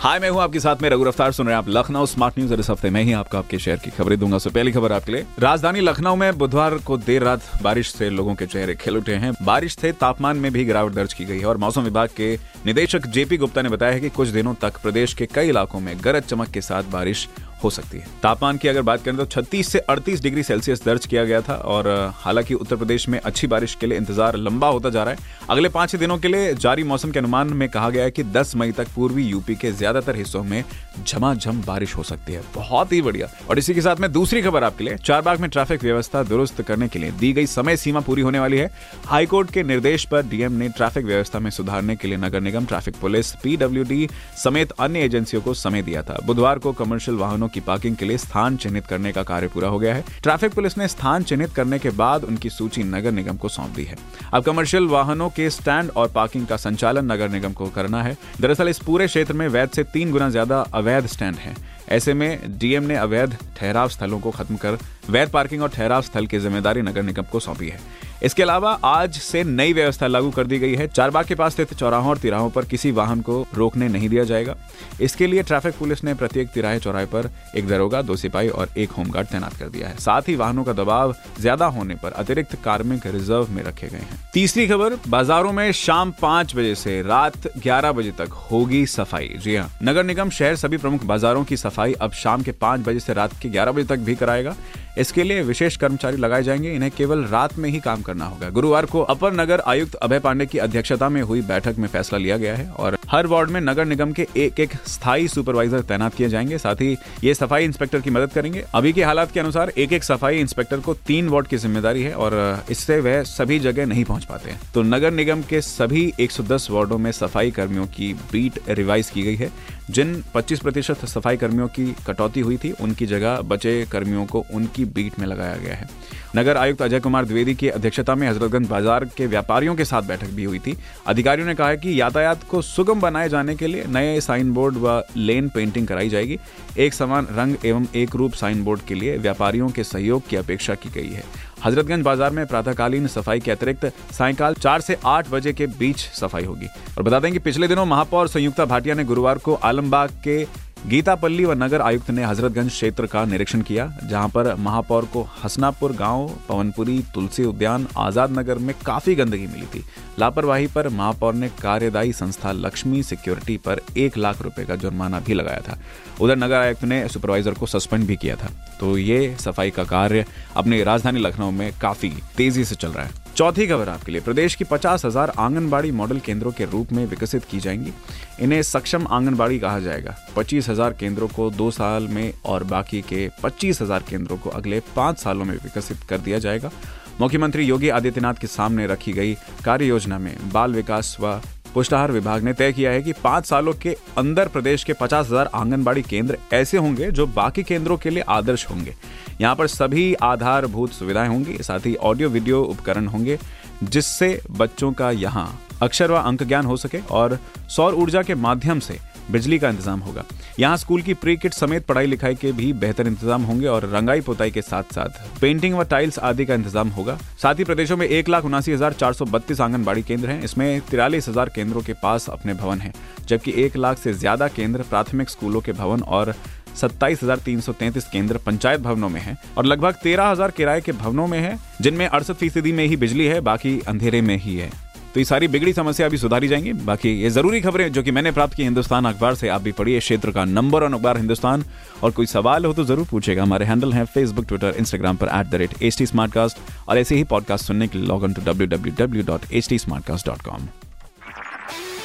हाय, मैं हूँ आपके साथ में रघु रफ्तार। सुन रहे हैं आप लखनऊ स्मार्ट न्यूज़। और इस हफ़्ते में ही आपको आपके शहर की खबरें दूँगा। सो, पहली खबर आपके लिए। राजधानी लखनऊ में बुधवार को देर रात बारिश से लोगों के चेहरे खिल उठे हैं। बारिश से तापमान में भी गिरावट दर्ज की गई है और मौसम विभाग के निदेशक जेपी गुप्ता ने बताया है कि कुछ दिनों तक प्रदेश के कई इलाकों में गरज चमक के साथ बारिश हो सकती है। तापमान की अगर बात करें तो 36 से 38 डिग्री सेल्सियस दर्ज किया गया था और हालाँकि उत्तर प्रदेश में अच्छी बारिश के लिए इंतज़ार लंबा होता जा रहा है। अगले पाँच दिनों के लिए जारी मौसम के अनुमान में कहा गया है कि 10 मई तक पूर्वी यूपी के ज़्यादातर हिस्सों में झमाझम बारिश हो सकती है। बहुत ही बढ़िया। और इसी के साथ में दूसरी खबर आपके लिए। चारबाग में ट्रैफ़िक व्यवस्था दुरुस्त करने के लिए दी गई समय सीमा पूरी होने वाली है। हाईकोर्ट के निर्देश पर डीएम ने ट्रैफ़िक व्यवस्था में सुधारने के लिए नगर निगम, ट्रैफ़िक पुलिस, पीडब्ल्यूडी समेत अन्य एजेंसियों को समय दिया था। बुधवार को कमर्शियल वाहनों की पार्किंग के लिए स्थान चिन्हित करने का कार्य पूरा हो गया है। ट्रैफ़िक पुलिस ने स्थान चिन्हित करने के बाद उनकी सूची नगर निगम को सौंप दी है। अब कमर्शियल वाहनों के स्टैंड और पार्किंग का संचालन नगर निगम को करना है। दरअसल इस पूरे क्षेत्र में वैध से तीन गुना ज़्यादा अवैध स्टैंड है। ऐसे में डीएम ने अवैध ठहराव स्थलों को खत्म कर वैध पार्किंग और ठहराव स्थल की ज़िम्मेदारी नगर निगम को सौंपी है। इसके अलावा आज से नई व्यवस्था लागू कर दी गई है। चारबाग के पास स्थित चौराहों और तिराहों पर किसी वाहन को रोकने नहीं दिया जाएगा। इसके लिए ट्रैफ़िक पुलिस ने प्रत्येक तिराहे चौराहे पर एक दरोगा, दो सिपाही और एक होमगार्ड तैनात कर दिया है। साथ ही वाहनों का दबाव ज़्यादा होने पर अतिरिक्त कार्मिक रिज़र्व में रखे गए हैं। तीसरी खबर, बाजारों में शाम पाँच बजे से रात ग्यारह बजे तक होगी सफ़ाई। जी हाँ नगर निगम, शहर, सभी प्रमुख बाजारों की सफ़ाई अब शाम के पाँच बजे से रात के ग्यारह बजे तक भी कराएगा। इसके लिए विशेष कर्मचारी लगाए जाएँगे। इन्हें केवल रात में ही काम करना होगा। गुरुवार को अपर नगर आयुक्त अभय पांडे की अध्यक्षता में हुई बैठक में फैसला लिया गया है और हर वार्ड में नगर निगम के एक एक स्थायी सुपरवाइजर तैनात किए जाएँगे। साथ ही ये सफ़ाई इंस्पेक्टर की मदद करेंगे। अभी के हालात के अनुसार एक एक सफ़ाई इंस्पेक्टर को तीन वार्ड की ज़िम्मेदारी है और इससे वह सभी जगह नहीं पहुँच पाते। हैं तो नगर निगम के सभी 110 वार्डों में सफ़ाई कर्मियों की बीट रिवाइज की गई है। जिन 25 प्रतिशत सफ़ाई कर्मियों की कटौती हुई थी, उनकी जगह बचे कर्मियों को उनकी बीट में लगाया गया है। नगर आयुक्त अजय कुमार द्विवेदी की अध्यक्षता में हजरतगंज बाज़ार के व्यापारियों के साथ बैठक भी हुई थी। अधिकारियों ने कहा कि यातायात को सुगम बनाए जाने के लिए नए साइन बोर्ड व लेन पेंटिंग कराई जाएगी। एक समान रंग एवं एक रूप साइन बोर्ड के लिए व्यापारियों के सहयोग की अपेक्षा की गई है। हजरतगंज बाज़ार में प्रातःकालीन सफ़ाई के अतिरिक्त सायकाल चार से आठ बजे के बीच सफ़ाई होगी। और बता दें कि पिछले दिनों महापौर संयुक्ता भाटिया ने गुरुवार को आलमबाग के गीतापल्ली व नगर आयुक्त ने हजरतगंज क्षेत्र का निरीक्षण किया, जहाँ पर महापौर को हसनापुर गाँव, पवनपुरी, तुलसी उद्यान, आज़ाद नगर में काफ़ी गंदगी मिली थी। लापरवाही पर महापौर ने कार्यदायी संस्था लक्ष्मी सिक्योरिटी पर एक लाख रुपए का जुर्माना भी लगाया था। उधर नगर आयुक्त ने सुपरवाइजर को सस्पेंड भी किया था। तो ये सफ़ाई का कार्य अपनी राजधानी लखनऊ में काफ़ी तेज़ी से चल रहा है। चौथी खबर आपके लिए। प्रदेश की पचास हज़ार आंगनबाड़ी मॉडल केंद्रों के रूप में विकसित की जाएँगी। इन्हें सक्षम आंगनबाड़ी कहा जाएगा। पच्चीस हज़ार केंद्रों को दो साल में और बाकी के पच्चीस हज़ार केंद्रों को अगले पाँच सालों में विकसित कर दिया जाएगा। मुख्यमंत्री योगी आदित्यनाथ के सामने रखी गई कार्य योजना में बाल विकास व पुष्टाहार विभाग ने तय किया है कि पाँच सालों के अंदर प्रदेश के पचास हज़ार आंगनबाड़ी केंद्र ऐसे होंगे जो बाकी केंद्रों के लिए आदर्श होंगे। यहाँ पर सभी आधारभूत सुविधाएँ होंगी, साथ ही ऑडियो वीडियो उपकरण होंगे, जिससे बच्चों का यहाँ अक्षर व अंक ज्ञान हो सके और सौर ऊर्जा के माध्यम से बिजली का इंतज़ाम होगा। यहाँ स्कूल की प्री किट समेत पढ़ाई लिखाई के भी बेहतर इंतज़ाम होंगे और रंगाई पोताई के साथ साथ पेंटिंग व टाइल्स आदि का इंतज़ाम होगा। साथ ही प्रदेशों में एक लाख उनासी हज़ार चार सौ बत्तीस आंगनबाड़ी केंद्र हैं। इसमें तिरालीस हज़ार केंद्रों के पास अपने भवन हैं, जबकि एक लाख से ज़्यादा केंद्र प्राथमिक स्कूलों के भवन और सत्ताईस हज़ार तीन सौ तैंतीस केंद्र पंचायत भवनों में है और लगभग तेरह हज़ार किराए के भवनों में है, जिनमें अड़सठ फ़ीसदी में ही बिजली है, बाकी अंधेरे में ही है। तो ये सारी बिगड़ी समस्या अभी सुधारी जाएँगी। बाकी ये ज़रूरी खबरें जो कि मैंने प्राप्त की हिंदुस्तान अखबार से आप भी पढ़िए। क्षेत्र का नंबर वन अखबार हिंदुस्तान। और कोई सवाल हो तो ज़रूर पूछेगा। हमारे हैंडल हैं फेसबुक ट्विटर इंस्टाग्राम पर at the rate H T और ऐसे ही पॉडकास्ट सुनने के लिए log in to W W W dot H T dot com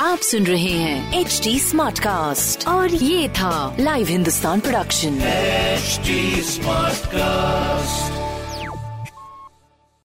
आप सुन रहे हैं एच टी स्मार्ट कास्ट और ये था live Hindustan production HD Smartcast.